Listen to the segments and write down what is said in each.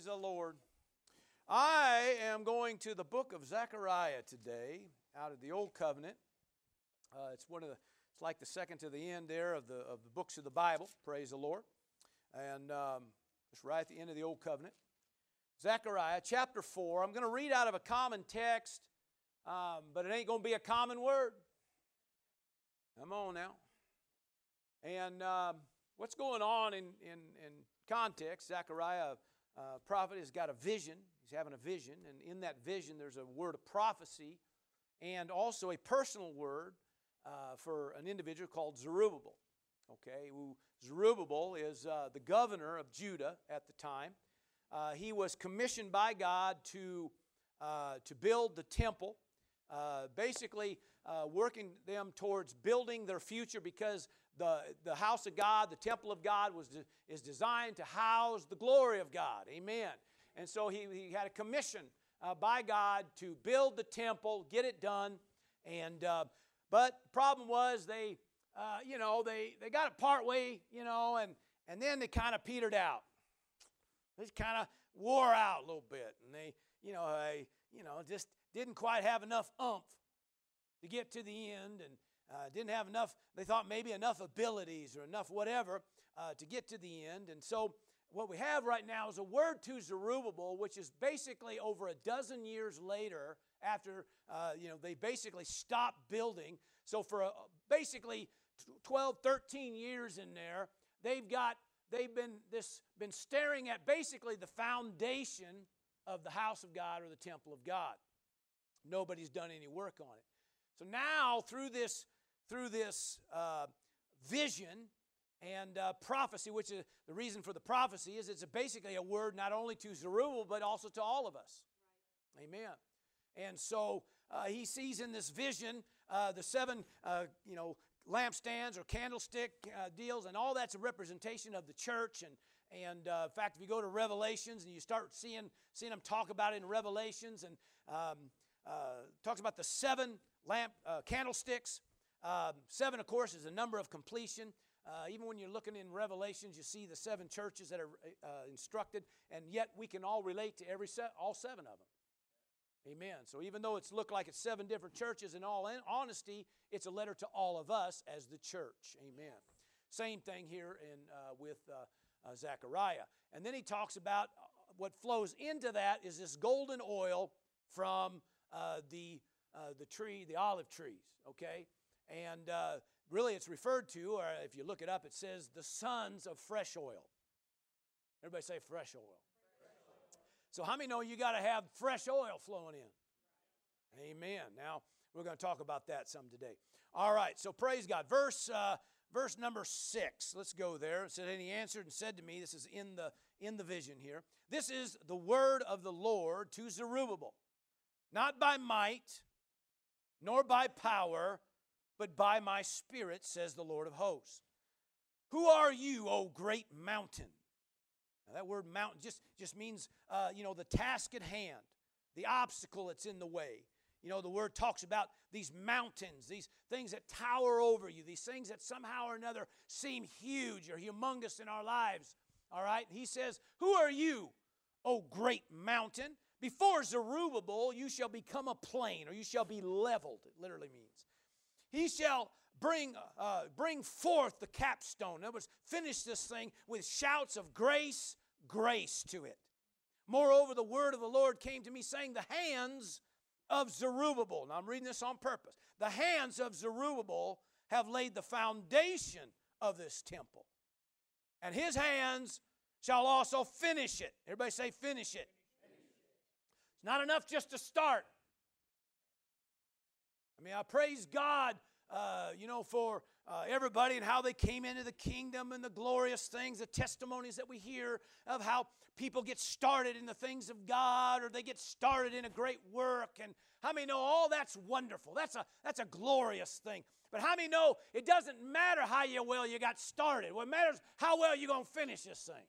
Praise the Lord. I am going to the book of Zechariah today, out of the Old Covenant. Uh, it's one of the, it's like the second to the end there of the of the books of the Bible. Praise the Lord, and um, it's right at the end of the Old Covenant. Zechariah chapter four. I'm going to read out of a common text, um, but it ain't going to be a common word. Come on now. And um, what's going on in in in context? Zechariah uh, prophet has got a vision. He's having a vision, and in that vision, there's a word of prophecy and also a personal word uh, for an individual called Zerubbabel. Okay, who Zerubbabel is uh, the governor of Judah at the time. Uh, he was commissioned by God to, uh, to build the temple, uh, basically uh, working them towards building their future because the, the house of God, the temple of God, was de- is designed to house the glory of God. Amen. And so he, he had a commission uh, by God to build the temple, get it done. And uh, but the problem was they, uh, you know, they, they got it part way, you know, and, and then they kind of petered out. They kind of wore out a little bit, and they, you know, they, you know, just didn't quite have enough umph to get to the end, and uh, didn't have enough. They thought maybe enough abilities or enough whatever uh, to get to the end, and so what we have right now is a word to Zerubbabel, which is basically over a dozen years later after uh, you know they basically stopped building. So for a, basically 12, 13 years in there, they've got they've been this been staring at basically the foundation of the house of God or the temple of God. Nobody's done any work on it. So now through this through this uh, vision and uh, prophecy, which is the reason for the prophecy, is it's basically a word not only to Zerubbabel but also to all of us. Right. Amen. And so uh, he sees in this vision uh, the seven, uh, you know, lampstands or candlestick uh, deals, and all that's a representation of the church. And and uh, in fact, if you go to Revelations and you start seeing seeing them talk about it in Revelations, and um, talks about the seven lamp candlesticks. Um, seven, of course, is a number of completion. Uh, even when you're looking in Revelations, you see the seven churches that are uh, instructed, and yet we can all relate to every se- all seven of them. Amen. So even though it's looked like it's seven different churches, in all in- honesty, it's a letter to all of us as the church. Amen. Same thing here in uh, with uh, uh, Zechariah, and then he talks about uh, what flows into that is this golden oil from uh, the the tree, the olive trees. Okay, and really it's referred to, or if you look it up, it says the sons of fresh oil. Everybody say fresh oil. So, how many know you got to have fresh oil flowing in? Amen. Now, we're going to talk about that some today. All right, so praise God. Verse, uh, verse number six. Let's go there. It said, And he answered and said to me, This is in the, in the vision here. This is the word of the Lord to Zerubbabel, not by might, nor by power but by my Spirit, says the Lord of hosts. Who are you, O great mountain? Now, that word mountain just, just means, uh, you know, the task at hand, the obstacle that's in the way. You know, the word talks about these mountains, these things that tower over you, these things that somehow or another seem huge or humongous in our lives. All right? He says, Who are you, O great mountain? Before Zerubbabel, you shall become a plain, or you shall be leveled, it literally means. He shall bring, uh, bring forth the capstone. In other words, finish this thing with shouts of grace, grace to it. Moreover, the word of the Lord came to me saying, The hands of Zerubbabel. Now I'm reading this on purpose. The hands of Zerubbabel have laid the foundation of this temple. And his hands shall also finish it. Everybody say, finish it. It's not enough just to start. I mean, I praise God, uh, you know, for uh, everybody and how they came into the kingdom and the glorious things, the testimonies that we hear of how people get started in the things of God or they get started in a great work. And how many know all that's wonderful? That's a, that's a glorious thing. But how many know it doesn't matter how you well you got started? What matters how well you're going to finish this thing.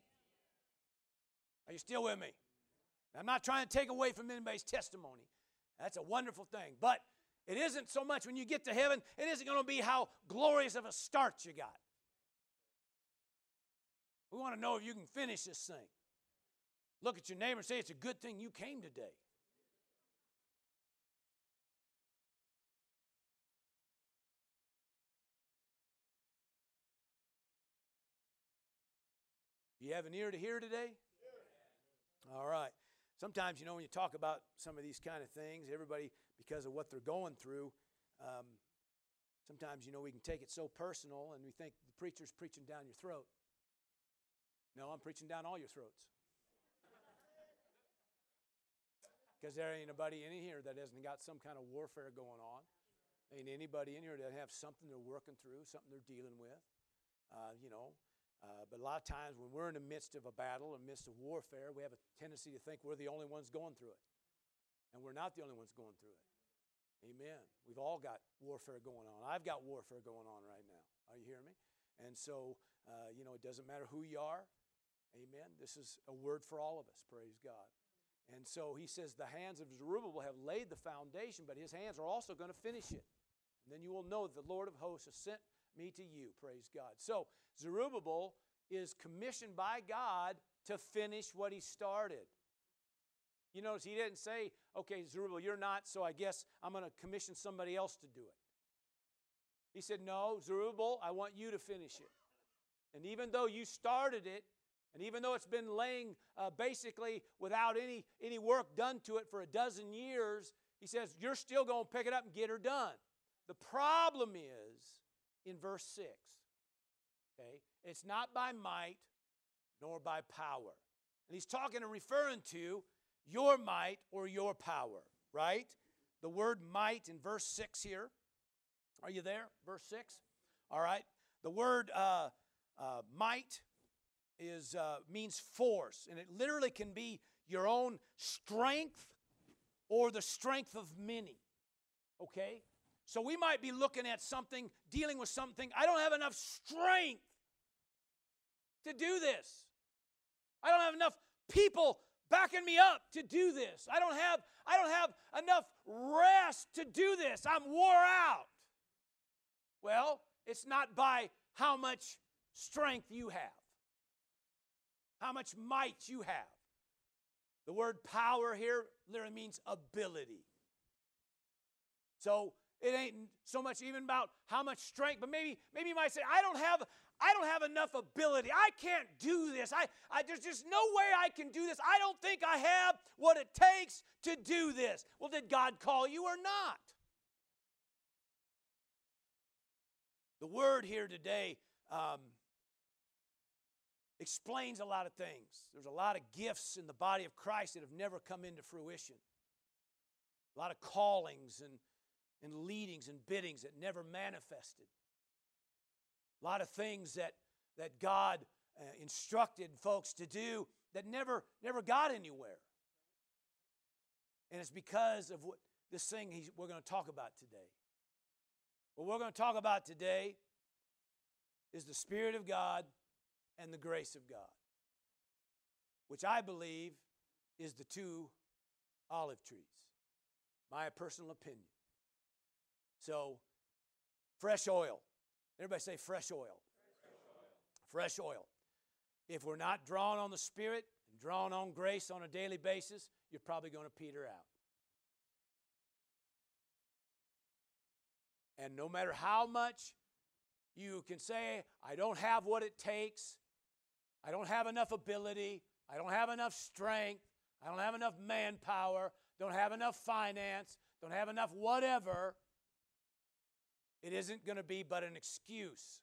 Are you still with me? I'm not trying to take away from anybody's testimony. That's a wonderful thing. But it isn't so much when you get to heaven, it isn't going to be how glorious of a start you got. We want to know if you can finish this thing. Look at your neighbor and say, It's a good thing you came today. You have an ear to hear today? All right. Sometimes, you know, when you talk about some of these kind of things, everybody, because of what they're going through, um, sometimes, you know, we can take it so personal and we think the preacher's preaching down your throat. No, I'm preaching down all your throats. Because there ain't anybody in here that hasn't got some kind of warfare going on. Ain't anybody in here that have something they're working through, something they're dealing with. Uh, you know, uh, but a lot of times when we're in the midst of a battle, in the midst of warfare, we have a tendency to think we're the only ones going through it. And we're not the only ones going through it. Amen. We've all got warfare going on. I've got warfare going on right now. Are you hearing me? And so, uh, you know, it doesn't matter who you are. Amen. This is a word for all of us. Praise God. And so he says, The hands of Zerubbabel have laid the foundation, but his hands are also going to finish it. And then you will know that the Lord of hosts has sent me to you. Praise God. So Zerubbabel is commissioned by God to finish what he started. You notice he didn't say, okay, Zerubbabel, you're not, so I guess I'm going to commission somebody else to do it. He said, no, Zerubbabel, I want you to finish it. And even though you started it, and even though it's been laying uh, basically without any, any work done to it for a dozen years, he says, you're still going to pick it up and get her done. The problem is in verse 6. Okay? It's not by might nor by power. And he's talking and referring to your might or your power, right? The word might in verse 6 here. Are you there? Verse 6? All right. The word uh, uh, might is uh, means force, and it literally can be your own strength or the strength of many. Okay? So we might be looking at something, dealing with something. I don't have enough strength to do this. I don't have enough people backing me up to do this. I don't have I don't have enough rest to do this. I'm wore out. Well, it's not by how much strength you have. How much might you have. The word power here literally means ability. So it ain't so much even about how much strength, but maybe maybe you might say, I don't have I don't have enough ability. I can't do this. I, I there's just no way I can do this. I don't think I have what it takes to do this. Well, did God call you or not? The word here today um, explains a lot of things. There's a lot of gifts in the body of Christ that have never come into fruition. A lot of callings and and leadings and biddings that never manifested. A lot of things that, that God uh, instructed folks to do that never, never got anywhere. And it's because of what this thing we're going to talk about today. What we're going to talk about today is the Spirit of God and the grace of God, which I believe is the two olive trees. My personal opinion. So, fresh oil. Everybody say fresh oil. Fresh oil. If we're not drawn on the Spirit and drawn on grace on a daily basis, you're probably going to peter out. And no matter how much you can say, I don't have what it takes, I don't have enough ability, I don't have enough strength, I don't have enough manpower, don't have enough finance, don't have enough whatever, it isn't going to be but an excuse.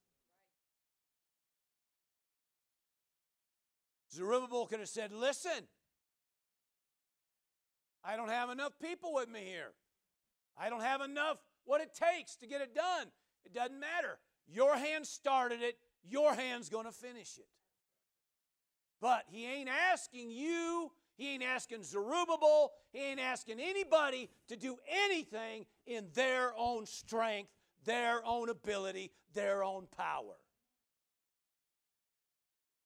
Zerubbabel could have said, Listen, I don't have enough people with me here. I don't have enough what it takes to get it done. It doesn't matter. Your hand started it, your hand's going to finish it. But he ain't asking you, he ain't asking Zerubbabel, he ain't asking anybody to do anything in their own strength their own ability, their own power.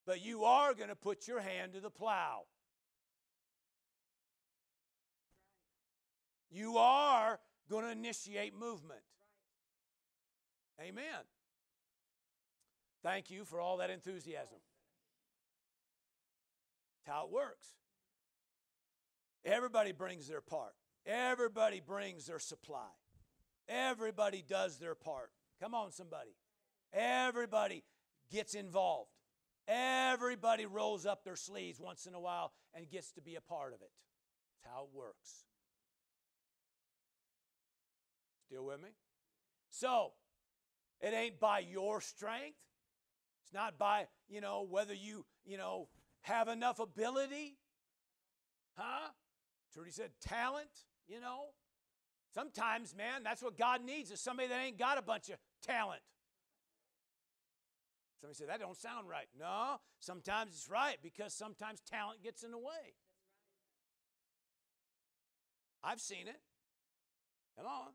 But you are going to put your hand to the plow. You are going to initiate movement. Amen. Thank you for all that enthusiasm. It's how it works. Everybody brings their part. Everybody brings their supply. Everybody does their part. Come on, somebody. Everybody gets involved. Everybody rolls up their sleeves once in a while and gets to be a part of it. That's how it works. Still with me? So, it ain't by your strength. It's not by, you know, whether you, you know, have enough ability. Huh? Trudy said talent, you know. Sometimes, man, that's what God needs is somebody that ain't got a bunch of talent. Somebody said, that don't sound right. No, sometimes it's right because sometimes talent gets in the way. I've seen it. Come on.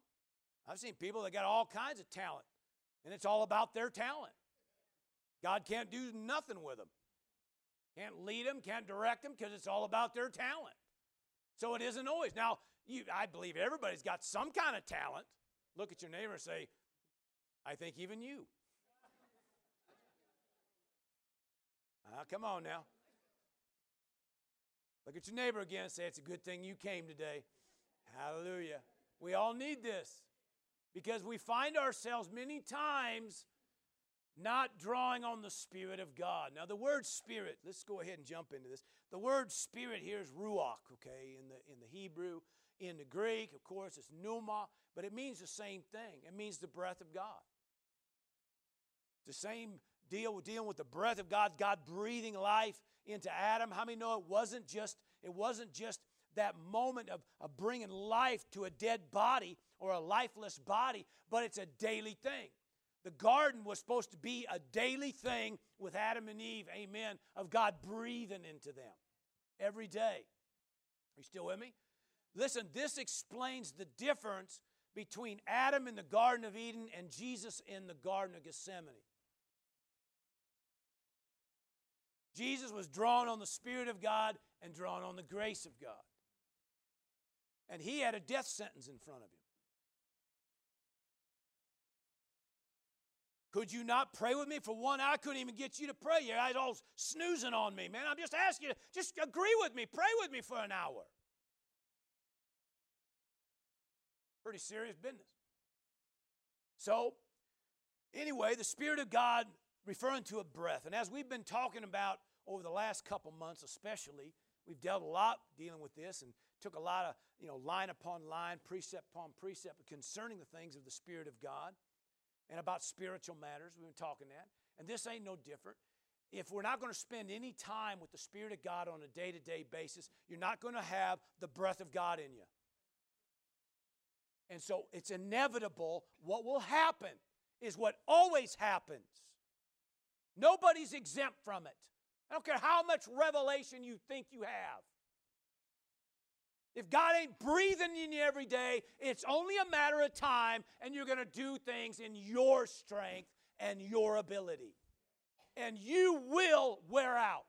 I've seen people that got all kinds of talent, and it's all about their talent. God can't do nothing with them. Can't lead them, can't direct them because it's all about their talent. So it isn't always. Now, you, I believe everybody's got some kind of talent. Look at your neighbor and say, I think even you. Ah, come on now. Look at your neighbor again and say, It's a good thing you came today. Hallelujah. We all need this because we find ourselves many times not drawing on the Spirit of God. Now, the word Spirit, let's go ahead and jump into this. The word Spirit here is ruach, okay, in the, in the Hebrew. In the Greek, of course, it's pneuma, but it means the same thing. It means the breath of God. the same deal with dealing with the breath of God, God breathing life into Adam. How many know it wasn't just it wasn't just that moment of, of bringing life to a dead body or a lifeless body, but it's a daily thing. The garden was supposed to be a daily thing with Adam and Eve, amen, of God breathing into them every day. Are you still with me? Listen, this explains the difference between Adam in the Garden of Eden and Jesus in the Garden of Gethsemane. Jesus was drawn on the Spirit of God and drawn on the grace of God. And he had a death sentence in front of him. Could you not pray with me for one? I couldn't even get you to pray. You're all snoozing on me, man. I'm just asking you to just agree with me. Pray with me for an hour. Pretty serious business. So, anyway, the Spirit of God referring to a breath. And as we've been talking about over the last couple months, especially, we've dealt a lot dealing with this and took a lot of, you know, line upon line, precept upon precept concerning the things of the Spirit of God and about spiritual matters. We've been talking that. And this ain't no different. If we're not going to spend any time with the Spirit of God on a day to day basis, you're not going to have the breath of God in you. And so it's inevitable. What will happen is what always happens. Nobody's exempt from it. I don't care how much revelation you think you have. If God ain't breathing in you every day, it's only a matter of time, and you're going to do things in your strength and your ability. And you will wear out.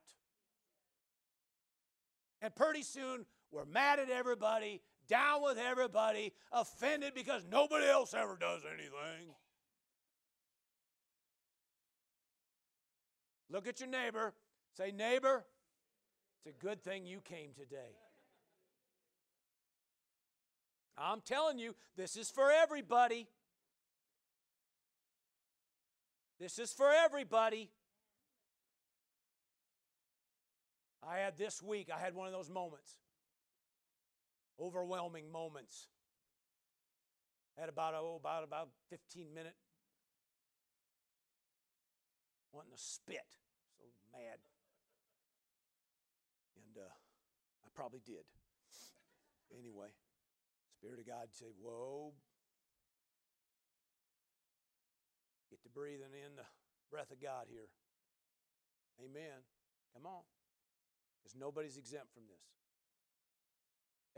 And pretty soon, we're mad at everybody, down with everybody, offended because nobody else ever does anything. Look at your neighbor. Say, neighbor, it's a good thing you came today. I'm telling you, this is for everybody. This is for everybody. I had this week, I had one of those moments. Overwhelming moments. Had about, oh, about, about 15 minute wanting to spit. So mad. And uh, I probably did. Anyway. Spirit of God say, Whoa. Get to breathing in the breath of God here. Amen. Come on. Because nobody's exempt from this.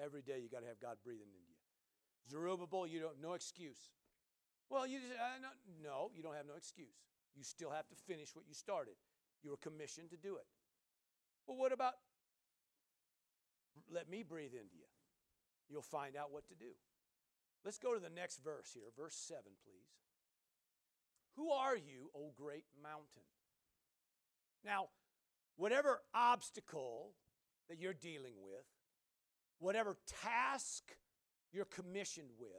Every day you got to have God breathing into you. Zerubbabel, you don't no excuse. Well, you just, uh, no, no, you don't have no excuse. You still have to finish what you started. You were commissioned to do it. Well, what about let me breathe into you? You'll find out what to do. Let's go to the next verse here, verse 7, please. Who are you, O great mountain? Now, whatever obstacle that you're dealing with, whatever task you're commissioned with,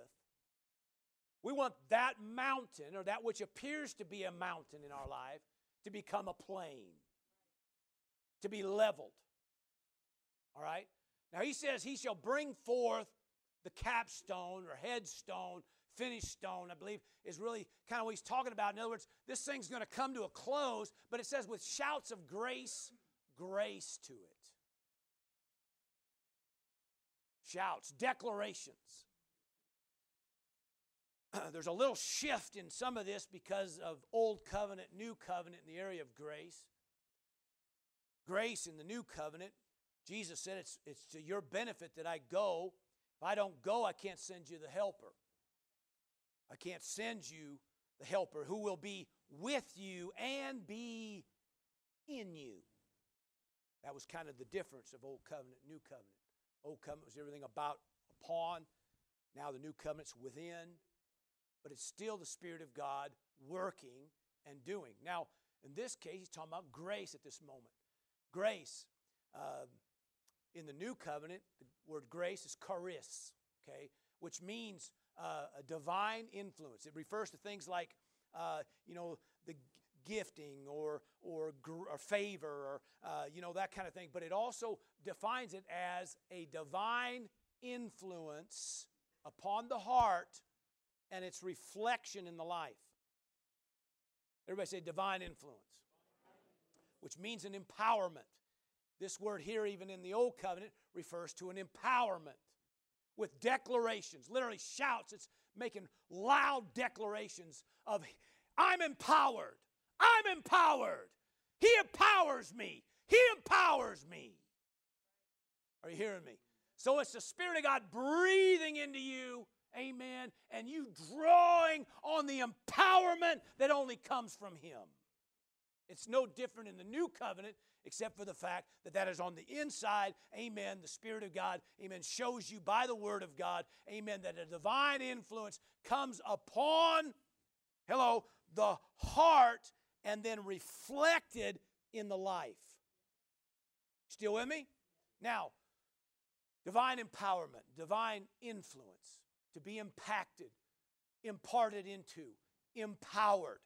we want that mountain or that which appears to be a mountain in our life to become a plain, to be leveled. All right? Now he says he shall bring forth the capstone or headstone, finished stone, I believe, is really kind of what he's talking about. In other words, this thing's going to come to a close, but it says with shouts of grace, grace to it. Shouts, declarations. There's a little shift in some of this because of Old Covenant, New Covenant in the area of grace. Grace in the New Covenant Jesus said, it's, it's to your benefit that I go. If I don't go, I can't send you the helper. I can't send you the helper who will be with you and be in you. That was kind of the difference of Old Covenant, New Covenant. Old Covenant was everything about upon. Now the New Covenant's within. But it's still the Spirit of God working and doing. Now, in this case, he's talking about grace at this moment. Grace. Um, in the new covenant, the word grace is charis, okay, which means uh, a divine influence. It refers to things like, uh, you know, gifting or, or, gr- or favor or, uh, you know, that kind of thing. But it also defines it as a divine influence upon the heart and its reflection in the life. Everybody say divine influence, which means an empowerment. This word here, even in the Old Covenant, refers to an empowerment with declarations, literally shouts. It's making loud declarations of, I'm empowered. I'm empowered. He empowers me. He empowers me. Are you hearing me? So it's the Spirit of God breathing into you, amen, and you drawing on the empowerment that only comes from Him. It's no different in the new covenant except for the fact that that is on the inside. Amen. The Spirit of God, amen, shows you by the Word of God, amen, that a divine influence comes upon, hello, the heart and then reflected in the life. Still with me? Now, divine empowerment, divine influence, to be impacted, imparted into, empowered,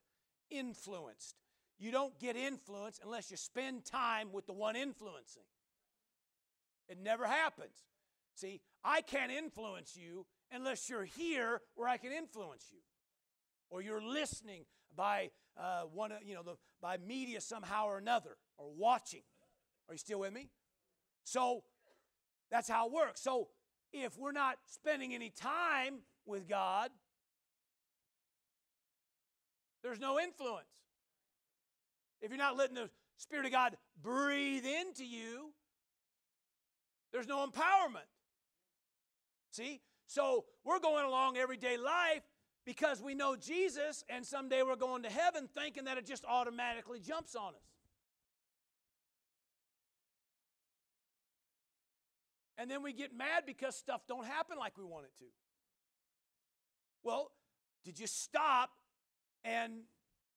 influenced. You don't get influence unless you spend time with the one influencing. It never happens. See, I can't influence you unless you're here where I can influence you, or you're listening by uh, one, you know, the, by media somehow or another, or watching. Are you still with me? So that's how it works. So if we're not spending any time with God, there's no influence. If you're not letting the Spirit of God breathe into you, there's no empowerment. See? So we're going along everyday life because we know Jesus, and someday we're going to heaven thinking that it just automatically jumps on us. And then we get mad because stuff don't happen like we want it to. Well, did you stop and,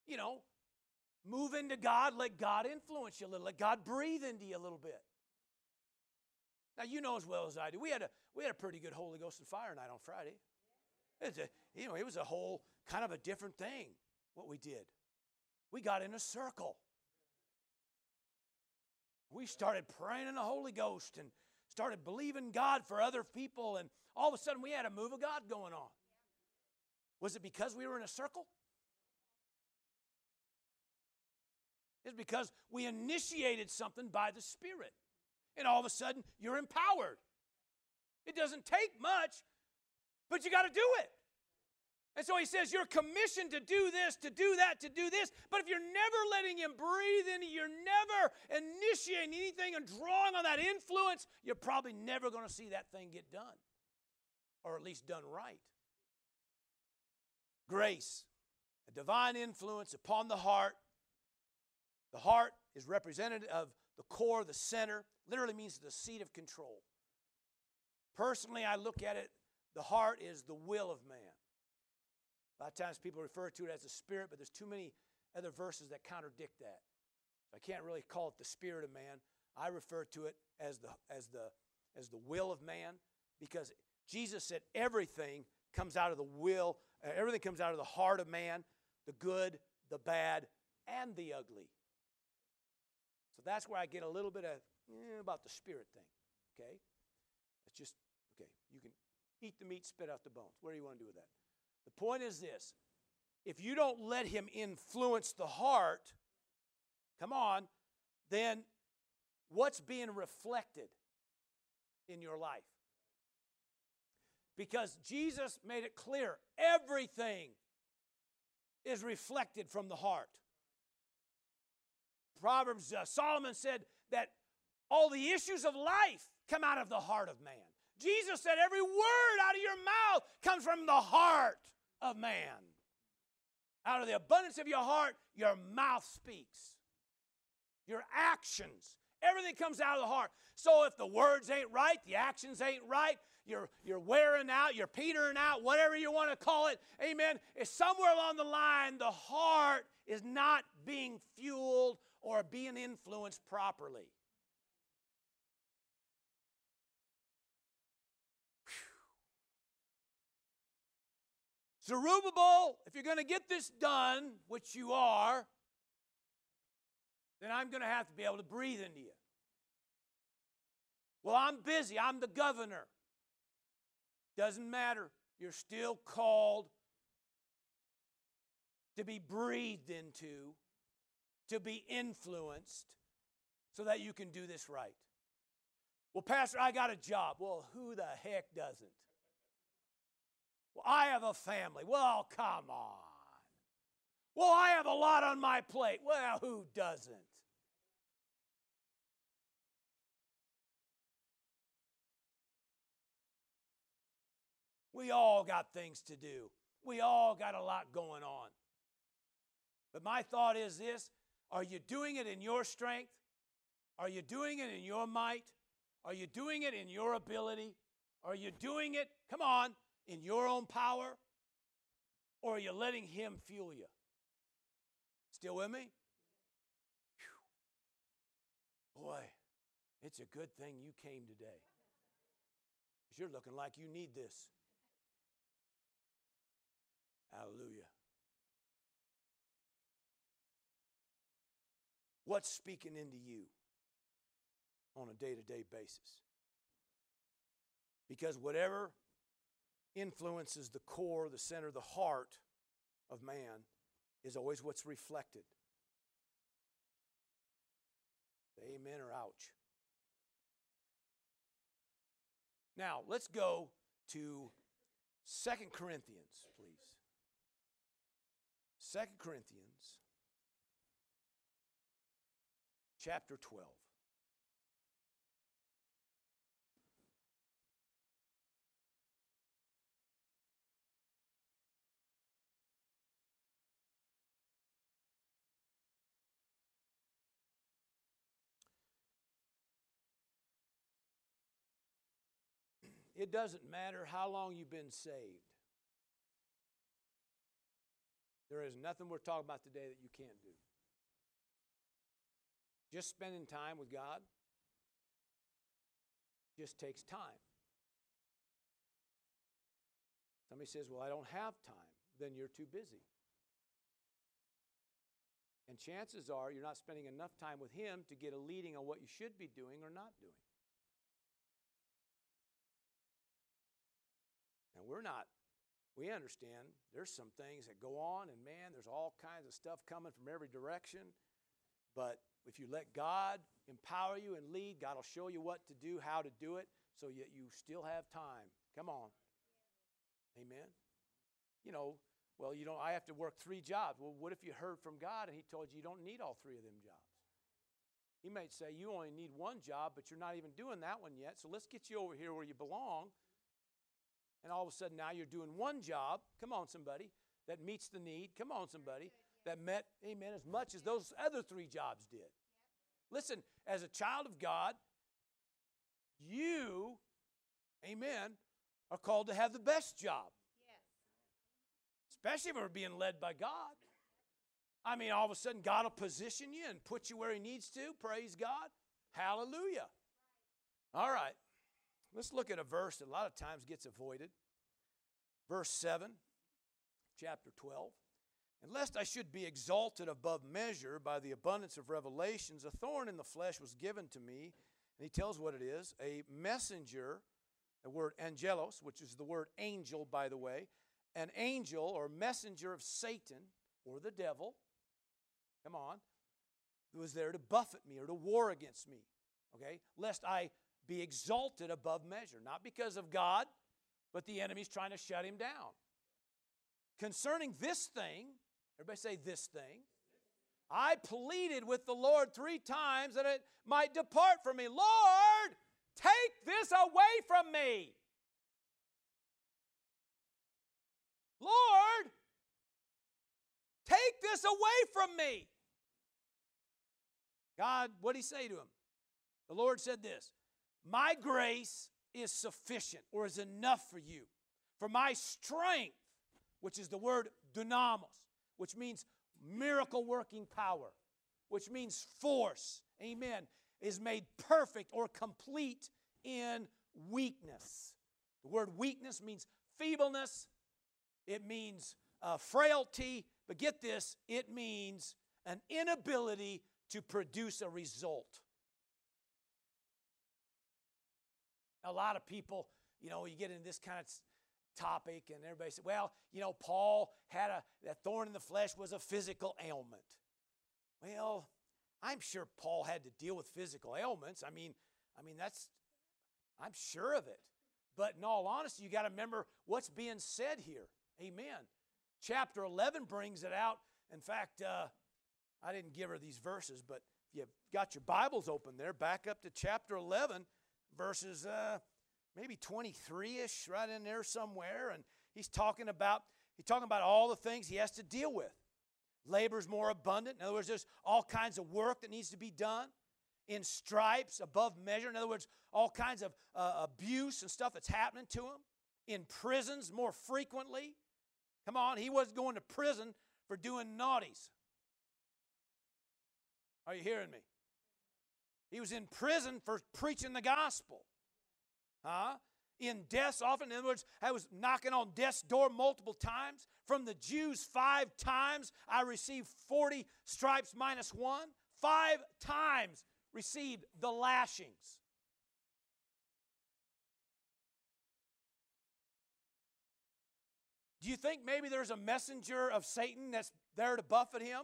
you know, Move into God, let God influence you a little, let God breathe into you a little bit. Now you know as well as I do. We had a we had a pretty good Holy Ghost and fire night on Friday. It's a, you know, it was a whole kind of a different thing what we did. We got in a circle. We started praying in the Holy Ghost and started believing God for other people, and all of a sudden we had a move of God going on. Was it because we were in a circle? is because we initiated something by the Spirit. And all of a sudden, you're empowered. It doesn't take much, but you got to do it. And so he says, You're commissioned to do this, to do that, to do this. But if you're never letting him breathe in, you're never initiating anything and drawing on that influence, you're probably never going to see that thing get done, or at least done right. Grace, a divine influence upon the heart the heart is representative of the core, the center, literally means the seat of control. Personally, I look at it, the heart is the will of man. A lot of times people refer to it as the spirit, but there's too many other verses that contradict that. So I can't really call it the spirit of man. I refer to it as the, as the, as the will of man because Jesus said everything comes out of the will, uh, everything comes out of the heart of man, the good, the bad, and the ugly. So that's where I get a little bit of eh, about the spirit thing. Okay? It's just, okay, you can eat the meat, spit out the bones. What do you want to do with that? The point is this if you don't let him influence the heart, come on, then what's being reflected in your life? Because Jesus made it clear everything is reflected from the heart. Proverbs, uh, Solomon said that all the issues of life come out of the heart of man. Jesus said every word out of your mouth comes from the heart of man. Out of the abundance of your heart, your mouth speaks. Your actions, everything comes out of the heart. So if the words ain't right, the actions ain't right, you're, you're wearing out, you're petering out, whatever you want to call it, amen. It's somewhere along the line, the heart is not being fueled or being influenced properly. Zerubbabel, if you're going to get this done, which you are, then I'm going to have to be able to breathe into you. Well, I'm busy. I'm the governor. Doesn't matter. You're still called to be breathed into, to be influenced, so that you can do this right. Well, Pastor, I got a job. Well, who the heck doesn't? Well, I have a family. Well, come on. Well, I have a lot on my plate. Well, who doesn't? We all got things to do. We all got a lot going on. But my thought is this are you doing it in your strength? Are you doing it in your might? Are you doing it in your ability? Are you doing it, come on, in your own power? Or are you letting Him fuel you? Still with me? Whew. Boy, it's a good thing you came today. Because you're looking like you need this. Hallelujah. What's speaking into you on a day to day basis? Because whatever influences the core, the center, the heart of man is always what's reflected. Amen or ouch. Now, let's go to Second Corinthians, please. Second Corinthians chapter 12. It doesn't matter how long you've been saved. There is nothing we're talking about today that you can't do. Just spending time with God just takes time. Somebody says, Well, I don't have time. Then you're too busy. And chances are you're not spending enough time with Him to get a leading on what you should be doing or not doing. We're not, we understand there's some things that go on, and man, there's all kinds of stuff coming from every direction. But if you let God empower you and lead, God will show you what to do, how to do it, so that you still have time. Come on. Amen. You know, well, you know, I have to work three jobs. Well, what if you heard from God and He told you you don't need all three of them jobs? He might say you only need one job, but you're not even doing that one yet. So let's get you over here where you belong and all of a sudden now you're doing one job, come on, somebody, that meets the need, come on, somebody, that met, amen, as much as those other three jobs did. Listen, as a child of God, you, amen, are called to have the best job. Especially if we're being led by God. I mean, all of a sudden, God will position you and put you where He needs to. Praise God. Hallelujah. All right. Let's look at a verse that a lot of times gets avoided. Verse 7, chapter 12. And lest I should be exalted above measure by the abundance of revelations, a thorn in the flesh was given to me. And he tells what it is a messenger, the word angelos, which is the word angel, by the way, an angel or messenger of Satan or the devil. Come on. Who was there to buffet me or to war against me. Okay? Lest I be exalted above measure. Not because of God, but the enemy's trying to shut him down. Concerning this thing, everybody say this thing. I pleaded with the Lord three times that it might depart from me. Lord, take this away from me. Lord, take this away from me. God, what did he say to him? The Lord said this My grace is sufficient or is enough for you. For my strength, which is the word dunamis, which means miracle working power, which means force, amen, is made perfect or complete in weakness. The word weakness means feebleness, it means uh, frailty, but get this, it means an inability to produce a result. A lot of people, you know, you get into this kind of topic and everybody said, well, you know, Paul had a that thorn in the flesh was a physical ailment. Well, I'm sure Paul had to deal with physical ailments. I mean, I mean that's I'm sure of it. But in all honesty, you got to remember what's being said here. Amen. Chapter 11 brings it out. In fact, uh, I didn't give her these verses, but if you've got your Bibles open there, back up to chapter 11, verses uh, maybe 23 ish, right in there somewhere. And he's talking about. He's talking about all the things he has to deal with. Labor is more abundant. In other words, there's all kinds of work that needs to be done in stripes above measure. In other words, all kinds of uh, abuse and stuff that's happening to him. In prisons more frequently. Come on, he was going to prison for doing naughties. Are you hearing me? He was in prison for preaching the gospel. Huh? In death's often, in other words, I was knocking on death's door multiple times. From the Jews, five times I received 40 stripes minus one. Five times received the lashings. Do you think maybe there's a messenger of Satan that's there to buffet him?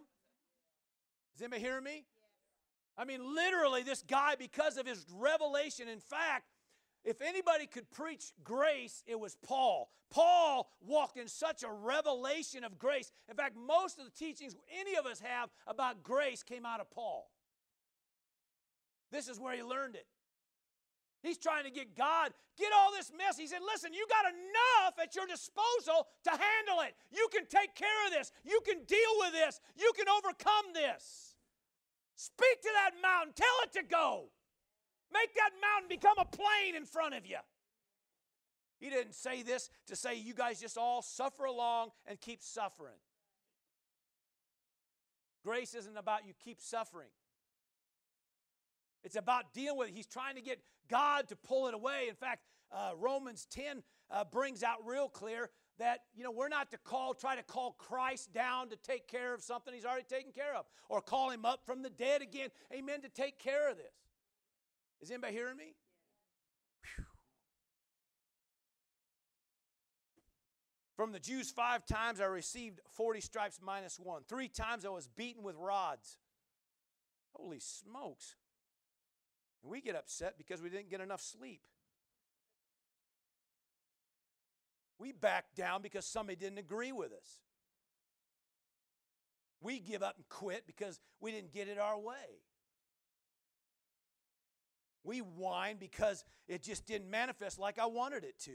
Is anybody hearing me? I mean, literally, this guy, because of his revelation, in fact, if anybody could preach grace, it was Paul. Paul walked in such a revelation of grace. In fact, most of the teachings any of us have about grace came out of Paul. This is where he learned it. He's trying to get God, get all this mess. He said, Listen, you got enough at your disposal to handle it. You can take care of this. You can deal with this. You can overcome this. Speak to that mountain, tell it to go. Make that mountain become a plain in front of you. He didn't say this to say you guys just all suffer along and keep suffering. Grace isn't about you keep suffering. It's about dealing with it. He's trying to get God to pull it away. In fact, uh, Romans 10 uh, brings out real clear that you know we're not to call try to call christ down to take care of something he's already taken care of or call him up from the dead again amen to take care of this is anybody hearing me From the Jews, five times I received 40 stripes minus one. Three times I was beaten with rods. Holy smokes. And we get upset because we didn't get enough sleep. We back down because somebody didn't agree with us. We give up and quit because we didn't get it our way. We whine because it just didn't manifest like I wanted it to.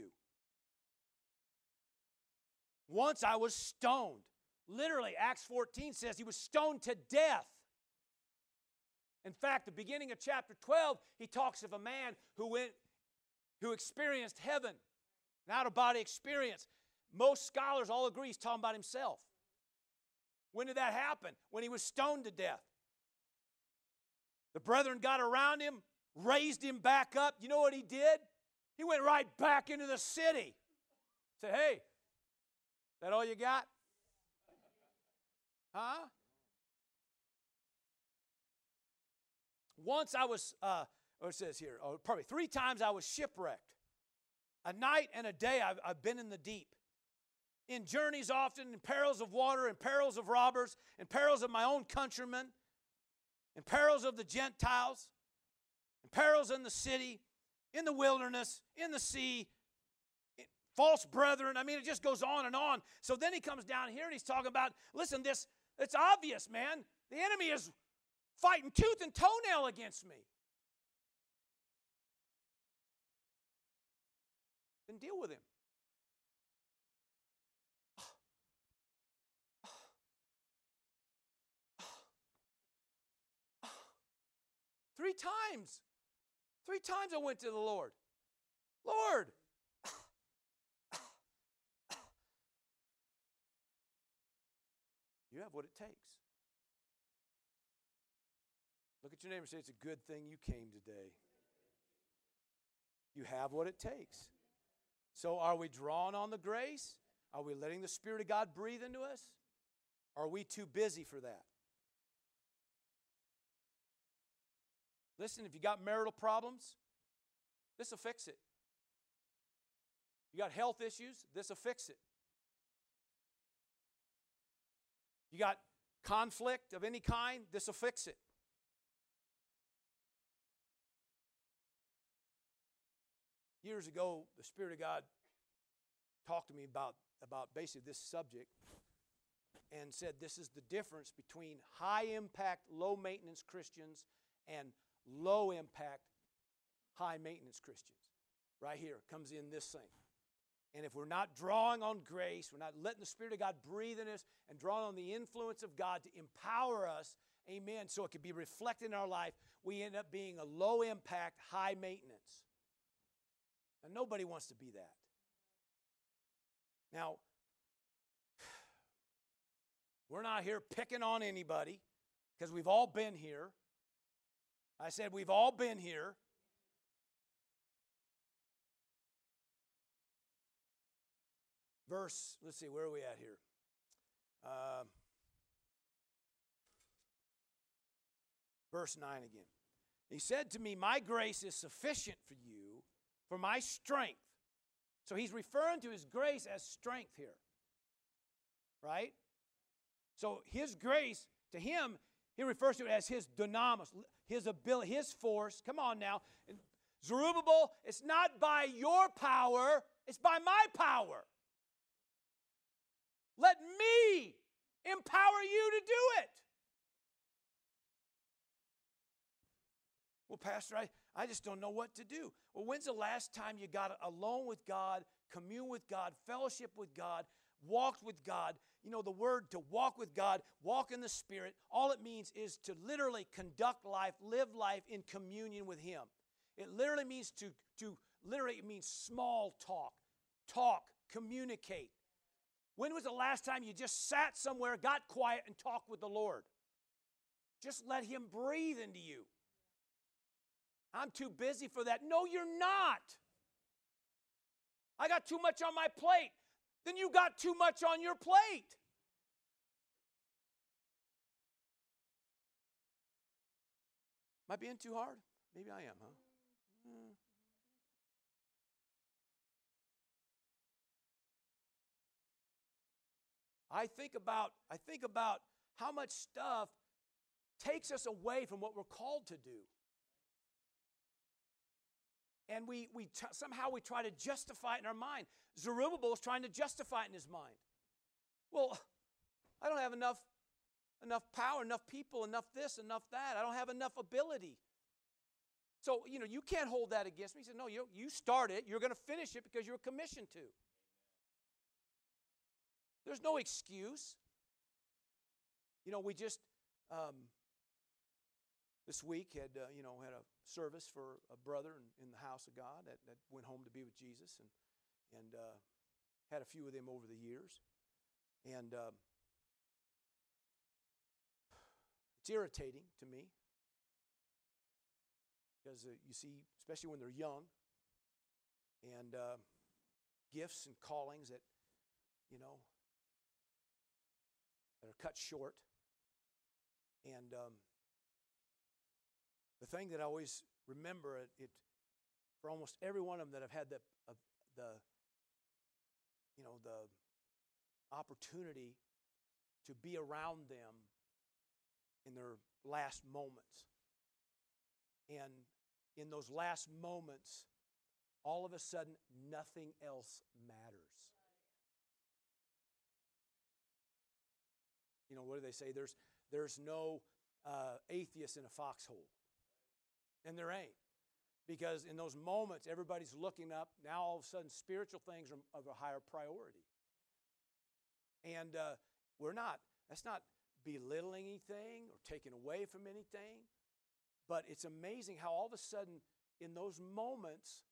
Once I was stoned. Literally, Acts 14 says he was stoned to death. In fact, the beginning of chapter 12, he talks of a man who went who experienced heaven an out of body experience. Most scholars all agree he's talking about himself. When did that happen? When he was stoned to death. The brethren got around him, raised him back up. You know what he did? He went right back into the city. Said, hey, that all you got? Huh? Once I was, uh, or it says here, oh, probably three times I was shipwrecked. A night and a day I've, I've been in the deep. In journeys often, in perils of water, in perils of robbers, in perils of my own countrymen, in perils of the Gentiles, in perils in the city, in the wilderness, in the sea, false brethren. I mean, it just goes on and on. So then he comes down here and he's talking about, listen, this, it's obvious, man. The enemy is fighting tooth and toenail against me. Then deal with him. Three times. Three times I went to the Lord. Lord, you have what it takes. Look at your neighbor and say, It's a good thing you came today. You have what it takes. So, are we drawn on the grace? Are we letting the Spirit of God breathe into us? Are we too busy for that? Listen, if you got marital problems, this will fix it. You got health issues, this will fix it. You got conflict of any kind, this will fix it. Years ago, the Spirit of God talked to me about, about basically this subject and said this is the difference between high impact, low maintenance Christians and low impact, high maintenance Christians. Right here comes in this thing. And if we're not drawing on grace, we're not letting the Spirit of God breathe in us and drawing on the influence of God to empower us, amen, so it can be reflected in our life, we end up being a low impact, high maintenance. And nobody wants to be that. Now, we're not here picking on anybody because we've all been here. I said, We've all been here. Verse, let's see, where are we at here? Uh, verse 9 again. He said to me, My grace is sufficient for you, for my strength. So he's referring to his grace as strength here. Right? So his grace, to him, he refers to it as his dunamis, his ability, his force. Come on now. Zerubbabel, it's not by your power, it's by my power. Let me empower you to do it. Well, Pastor, I, I just don't know what to do. Well, when's the last time you got alone with God, commune with God, fellowship with God, walked with God? You know, the word to walk with God, walk in the Spirit, all it means is to literally conduct life, live life in communion with Him. It literally means to, to literally, it means small talk, talk, communicate. When was the last time you just sat somewhere, got quiet, and talked with the Lord? Just let Him breathe into you. I'm too busy for that. No, you're not. I got too much on my plate. Then you got too much on your plate. Am I being too hard? Maybe I am, huh? Hmm. I think about I think about how much stuff takes us away from what we're called to do and we, we t- somehow we try to justify it in our mind. Zerubbabel is trying to justify it in his mind. Well, I don't have enough, enough power, enough people, enough this, enough that. I don't have enough ability. So, you know, you can't hold that against me. He said, No, you, you start it. You're going to finish it because you're commissioned to. There's no excuse. You know, we just, um, this week had, uh, you know, had a service for a brother in, in the house of God that, that, went home to be with Jesus and, and uh, had a few of them over the years. And uh, it's irritating to me because uh, you see, especially when they're young, and uh, gifts and callings that, you know, that are cut short. And um, thing that I always remember it, it for almost every one of them that I've had the, uh, the you know, the opportunity to be around them in their last moments. And in those last moments, all of a sudden, nothing else matters. You know, what do they say? There's, there's no uh, atheist in a foxhole. And there ain't. Because in those moments, everybody's looking up. Now, all of a sudden, spiritual things are of a higher priority. And uh, we're not, that's not belittling anything or taking away from anything. But it's amazing how all of a sudden, in those moments,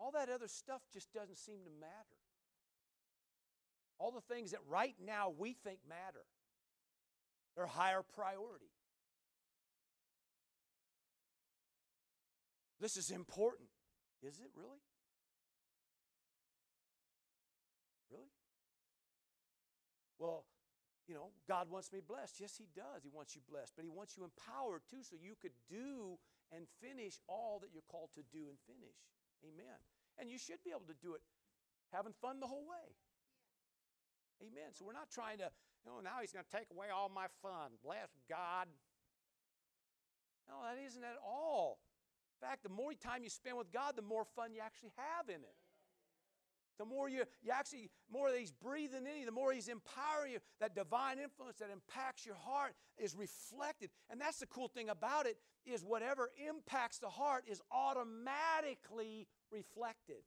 all that other stuff just doesn't seem to matter. All the things that right now we think matter, they're higher priority. This is important. Is it really? Really? Well, you know, God wants me blessed. Yes, He does. He wants you blessed, but He wants you empowered too so you could do and finish all that you're called to do and finish. Amen. And you should be able to do it having fun the whole way. Amen. So we're not trying to, you know, now He's going to take away all my fun. Bless God. No, that isn't at all. Fact, the more time you spend with God, the more fun you actually have in it. The more you, you actually, more that He's breathing in you, the more He's empowering you. That divine influence that impacts your heart is reflected. And that's the cool thing about it is whatever impacts the heart is automatically reflected.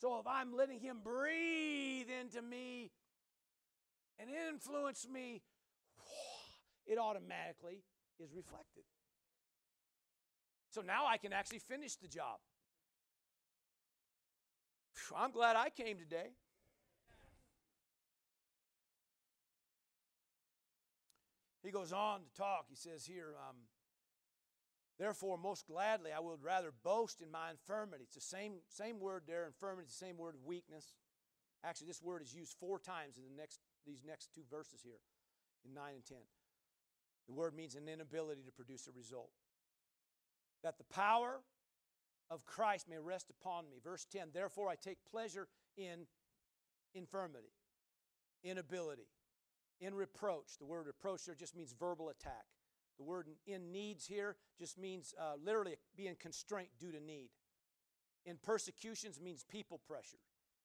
So if I'm letting Him breathe into me and influence me, it automatically is reflected. So now I can actually finish the job. I'm glad I came today. He goes on to talk. He says here, um, Therefore, most gladly, I would rather boast in my infirmity. It's the same, same word there, infirmity, the same word weakness. Actually, this word is used four times in the next, these next two verses here, in 9 and 10. The word means an inability to produce a result. That the power of Christ may rest upon me. Verse 10 Therefore, I take pleasure in infirmity, inability, in reproach. The word reproach there just means verbal attack. The word in needs here just means uh, literally being constraint due to need. In persecutions means people pressure.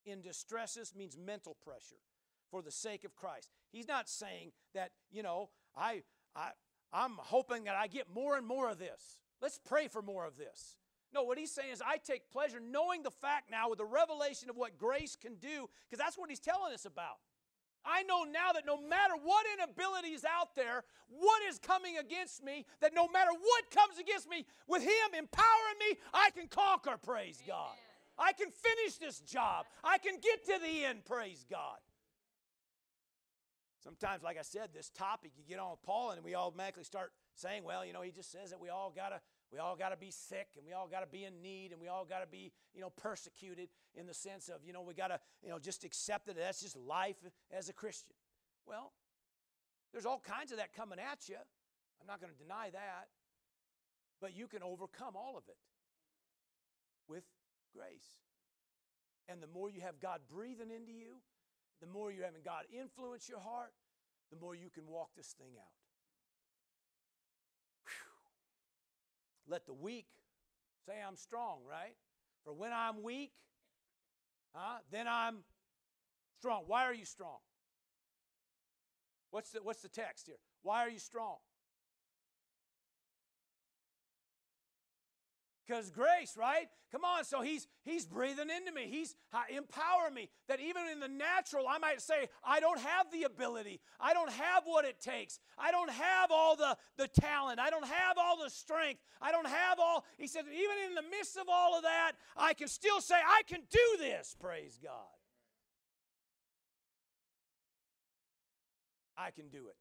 In distresses means mental pressure for the sake of Christ. He's not saying that, you know, I, I, I'm hoping that I get more and more of this. Let's pray for more of this. No, what he's saying is, I take pleasure knowing the fact now with the revelation of what grace can do, because that's what he's telling us about. I know now that no matter what inability is out there, what is coming against me, that no matter what comes against me, with Him empowering me, I can conquer, praise Amen. God. I can finish this job. I can get to the end, praise God. Sometimes, like I said, this topic, you get on with Paul and we automatically start saying, well, you know, he just says that we all got to we all got to be sick and we all got to be in need and we all got to be, you know, persecuted in the sense of, you know, we got to, you know, just accept that that's just life as a Christian. Well, there's all kinds of that coming at you. I'm not going to deny that. But you can overcome all of it with grace. And the more you have God breathing into you, the more you're having God influence your heart, the more you can walk this thing out. Let the weak say I'm strong, right? For when I'm weak, huh, then I'm strong. Why are you strong? What's the, what's the text here? Why are you strong? Because grace, right? Come on. So he's he's breathing into me. He's empowering me. That even in the natural, I might say, I don't have the ability. I don't have what it takes. I don't have all the, the talent. I don't have all the strength. I don't have all. He said, even in the midst of all of that, I can still say, I can do this. Praise God. I can do it.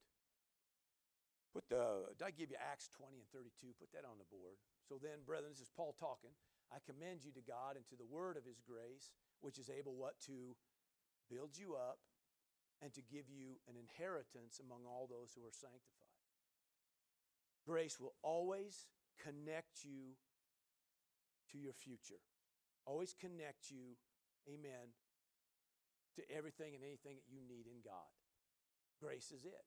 Put the, did I give you Acts 20 and 32? Put that on the board. So then, brethren, this is Paul talking. I commend you to God and to the word of his grace, which is able what to build you up and to give you an inheritance among all those who are sanctified. Grace will always connect you to your future. Always connect you, amen, to everything and anything that you need in God. Grace is it.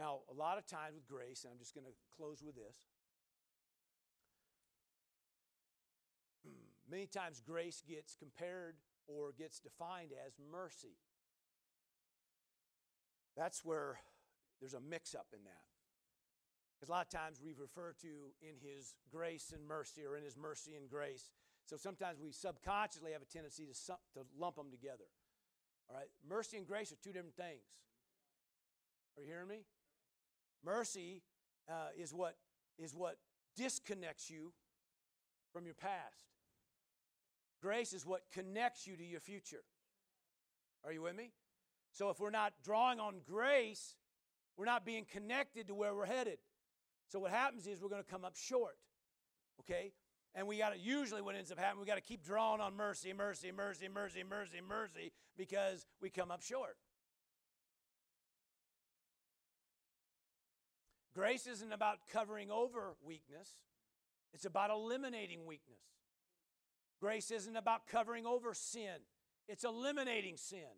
Now, a lot of times with grace, and I'm just going to close with this. Many times grace gets compared or gets defined as mercy. That's where there's a mix up in that. Because a lot of times we refer to in his grace and mercy or in his mercy and grace. So sometimes we subconsciously have a tendency to, to lump them together. All right? Mercy and grace are two different things. Are you hearing me? Mercy uh, is, what, is what disconnects you from your past. Grace is what connects you to your future. Are you with me? So if we're not drawing on grace, we're not being connected to where we're headed. So what happens is we're going to come up short. Okay? And we got to usually what ends up happening, we got to keep drawing on mercy, mercy, mercy, mercy, mercy, mercy because we come up short. Grace isn't about covering over weakness. It's about eliminating weakness. Grace isn't about covering over sin. It's eliminating sin.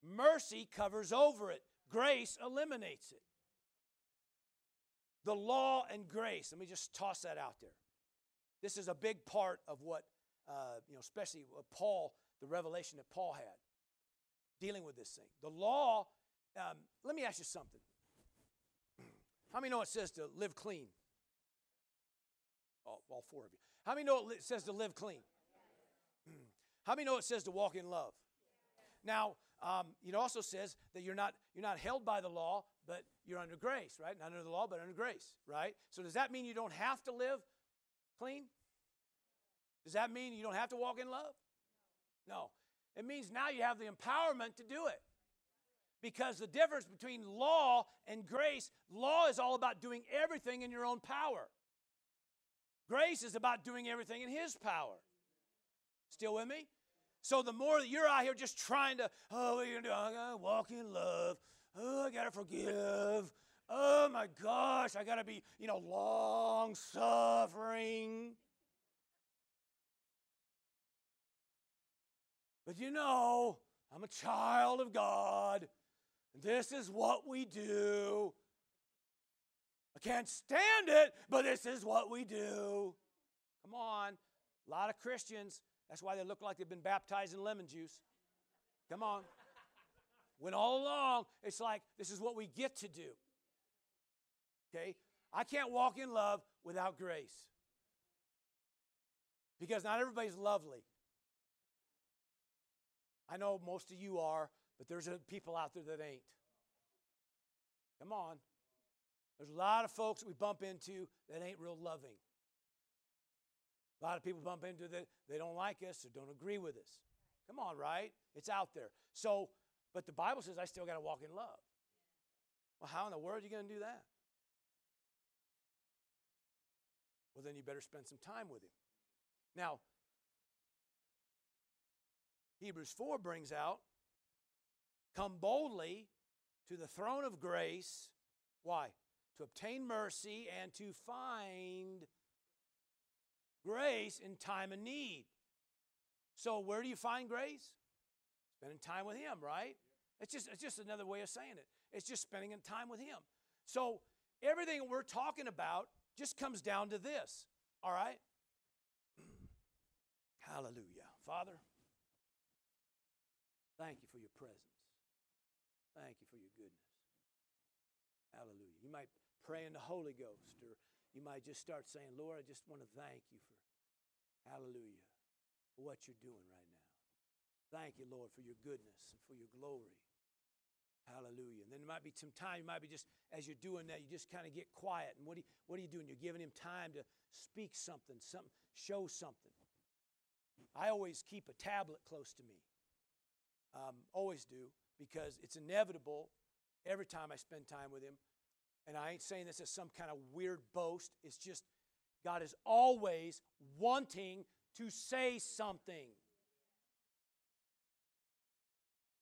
Mercy covers over it. Grace eliminates it. The law and grace. Let me just toss that out there. This is a big part of what, uh, you know, especially Paul, the revelation that Paul had dealing with this thing. The law, um, let me ask you something. How many know it says to live clean? Oh, all four of you. How many know it says to live clean? How many know it says to walk in love? Now, um, it also says that you're not you're not held by the law, but you're under grace, right? Not under the law, but under grace, right? So does that mean you don't have to live clean? Does that mean you don't have to walk in love? No. It means now you have the empowerment to do it. Because the difference between law and grace, law is all about doing everything in your own power. Grace is about doing everything in His power. Still with me? So the more that you're out here just trying to, oh, what are you gonna do? I gotta walk in love. Oh, I gotta forgive. Oh my gosh, I gotta be, you know, long suffering. But you know, I'm a child of God. This is what we do. I can't stand it, but this is what we do. Come on. A lot of Christians, that's why they look like they've been baptized in lemon juice. Come on. When all along, it's like this is what we get to do. Okay? I can't walk in love without grace. Because not everybody's lovely. I know most of you are, but there's people out there that ain't. Come on. There's a lot of folks that we bump into that ain't real loving. A lot of people bump into that they don't like us or don't agree with us. Come on, right? It's out there. So, but the Bible says I still got to walk in love. Well, how in the world are you going to do that? Well, then you better spend some time with him. Now, Hebrews 4 brings out come boldly to the throne of grace. Why? To obtain mercy and to find grace in time of need. So, where do you find grace? Spending time with Him, right? It's just, it's just another way of saying it. It's just spending time with Him. So, everything we're talking about just comes down to this, all right? Hallelujah. Father, thank you for your presence. Thank you for your goodness. Hallelujah. You might pray in the Holy Ghost, or you might just start saying, Lord, I just want to thank you for, hallelujah, for what you're doing right now. Thank you, Lord, for your goodness and for your glory. Hallelujah. And then there might be some time, you might be just, as you're doing that, you just kind of get quiet. And what, you, what are you doing? You're giving him time to speak something, something, show something. I always keep a tablet close to me. Um, always do because it's inevitable every time I spend time with him. And I ain't saying this as some kind of weird boast. It's just, God is always wanting to say something.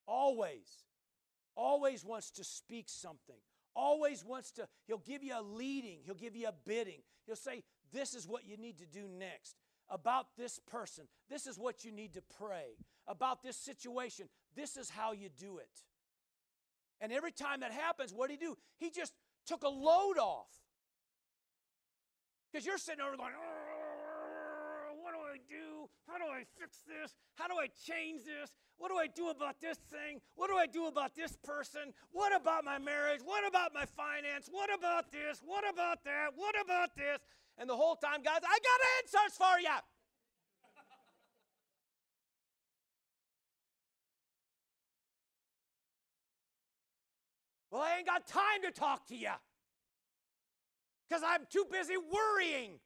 Always. Always wants to speak something. Always wants to, he'll give you a leading, he'll give you a bidding. He'll say, This is what you need to do next. About this person, this is what you need to pray. About this situation, this is how you do it. And every time that happens, what did he do? He just took a load off. Because you're sitting over going, what do I do? How do I fix this? How do I change this? What do I do about this thing? What do I do about this person? What about my marriage? What about my finance? What about this? What about that? What about this? And the whole time, guys, I got answers for you. Well, I ain't got time to talk to you because I'm too busy worrying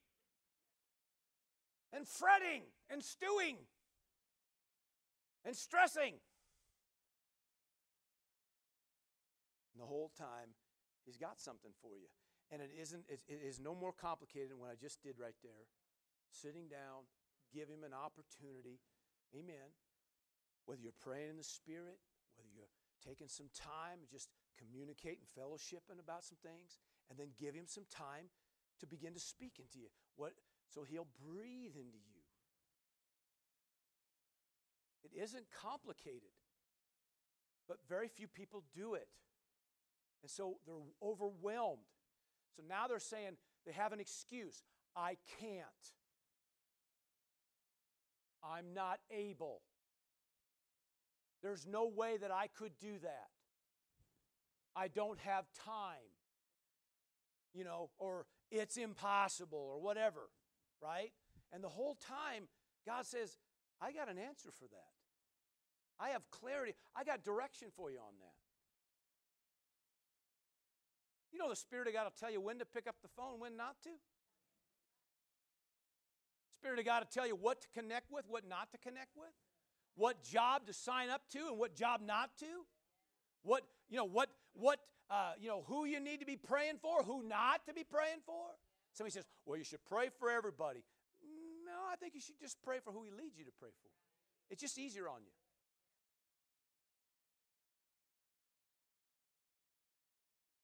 and fretting and stewing and stressing. And the whole time, He's got something for you. And it isn't, it is no more complicated than what I just did right there. Sitting down, give Him an opportunity. Amen. Whether you're praying in the Spirit, whether you're taking some time, just communicating, fellowshipping about some things, and then give Him some time to begin to speak into you. What, so He'll breathe into you. It isn't complicated, but very few people do it. And so they're overwhelmed. So now they're saying they have an excuse I can't. I'm not able. There's no way that I could do that. I don't have time. You know, or it's impossible or whatever, right? And the whole time, God says, I got an answer for that. I have clarity. I got direction for you on that. You know, the Spirit of God will tell you when to pick up the phone, when not to. Spirit of God will tell you what to connect with, what not to connect with, what job to sign up to, and what job not to. What you know, what what uh, you know, who you need to be praying for, who not to be praying for. Somebody says, "Well, you should pray for everybody." No, I think you should just pray for who He leads you to pray for. It's just easier on you.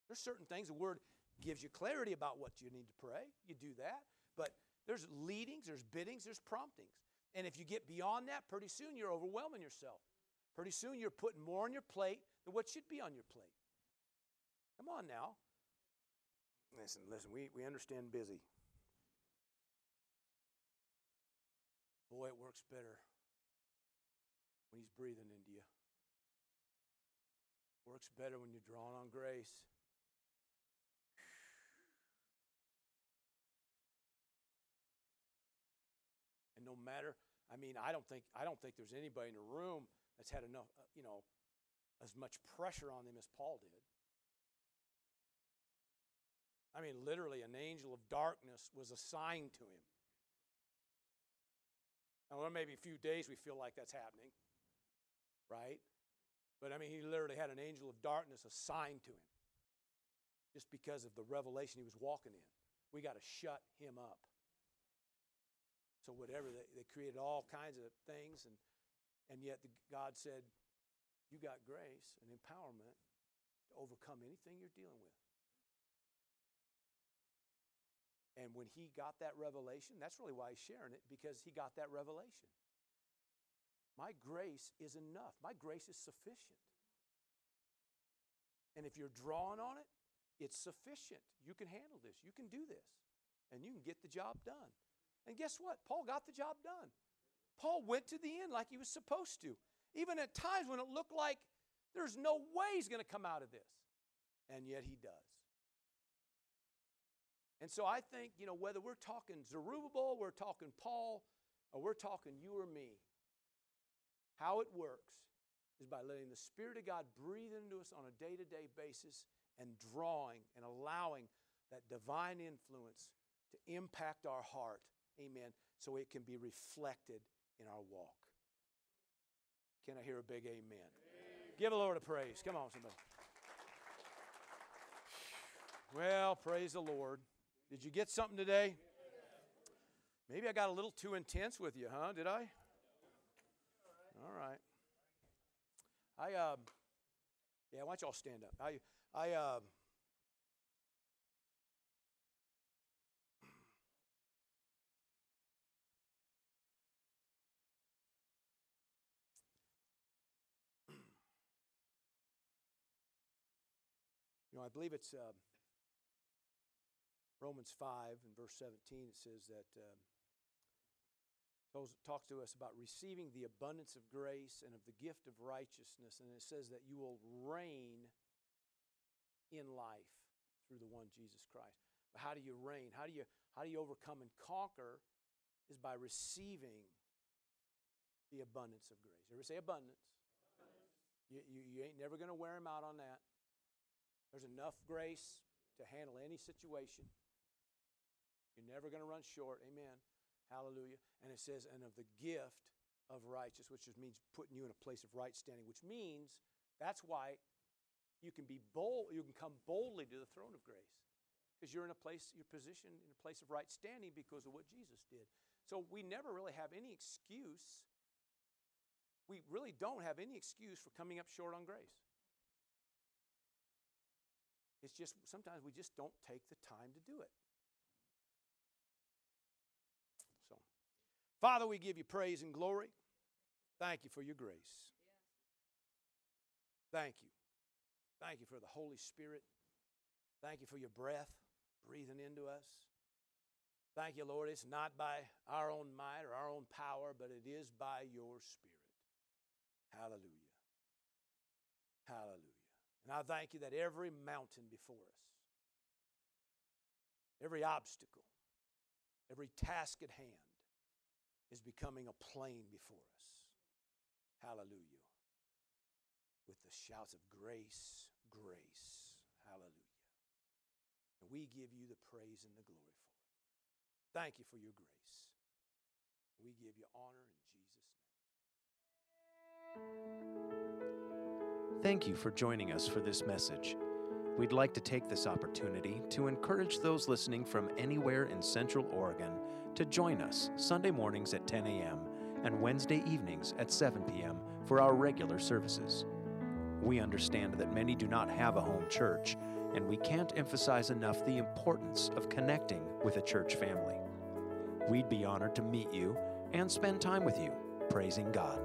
There's certain things the Word gives you clarity about what you need to pray. You do that. But there's leadings, there's biddings, there's promptings. And if you get beyond that, pretty soon you're overwhelming yourself. Pretty soon you're putting more on your plate than what should be on your plate. Come on now. Listen, listen, we, we understand busy. Boy, it works better when he's breathing into you. Works better when you're drawing on grace. And no matter, I mean, I don't think I don't think there's anybody in the room that's had enough, uh, you know, as much pressure on them as Paul did. I mean, literally, an angel of darkness was assigned to him. Now, well, maybe a few days we feel like that's happening, right? But I mean, he literally had an angel of darkness assigned to him just because of the revelation he was walking in. We got to shut him up. So, whatever, they, they created all kinds of things, and, and yet the, God said, You got grace and empowerment to overcome anything you're dealing with. And when he got that revelation, that's really why he's sharing it, because he got that revelation. My grace is enough, my grace is sufficient. And if you're drawing on it, it's sufficient. You can handle this, you can do this, and you can get the job done. And guess what? Paul got the job done. Paul went to the end like he was supposed to, even at times when it looked like there's no way he's going to come out of this. And yet he does. And so I think, you know, whether we're talking Zerubbabel, we're talking Paul, or we're talking you or me, how it works is by letting the Spirit of God breathe into us on a day to day basis and drawing and allowing that divine influence to impact our heart. Amen. So it can be reflected in our walk. Can I hear a big amen? amen. Give the Lord a praise. Come on, somebody. Well, praise the Lord. Did you get something today? Maybe I got a little too intense with you, huh? Did I? All right. I um, yeah. Why don't y'all stand up? I I um. You know, I believe it's uh, Romans 5 and verse 17. It says that um, talks to us about receiving the abundance of grace and of the gift of righteousness. And it says that you will reign in life through the one Jesus Christ. But how do you reign? How do you, how do you overcome and conquer? Is by receiving the abundance of grace. Ever say abundance? You, you, you ain't never going to wear him out on that. There's enough grace to handle any situation. You're never going to run short. Amen. Hallelujah. And it says, and of the gift of righteousness, which just means putting you in a place of right standing, which means that's why you can be bold, you can come boldly to the throne of grace. Because you're in a place, you're positioned in a place of right standing because of what Jesus did. So we never really have any excuse. We really don't have any excuse for coming up short on grace. It's just sometimes we just don't take the time to do it. Father, we give you praise and glory. Thank you for your grace. Thank you. Thank you for the Holy Spirit. Thank you for your breath breathing into us. Thank you, Lord. It's not by our own might or our own power, but it is by your Spirit. Hallelujah. Hallelujah. And I thank you that every mountain before us, every obstacle, every task at hand is becoming a plain before us. Hallelujah. With the shouts of grace, grace. Hallelujah. And we give you the praise and the glory for it. Thank you for your grace. We give you honor in Jesus' name. Thank you for joining us for this message. We'd like to take this opportunity to encourage those listening from anywhere in Central Oregon to join us Sunday mornings at 10 a.m. and Wednesday evenings at 7 p.m. for our regular services. We understand that many do not have a home church, and we can't emphasize enough the importance of connecting with a church family. We'd be honored to meet you and spend time with you, praising God.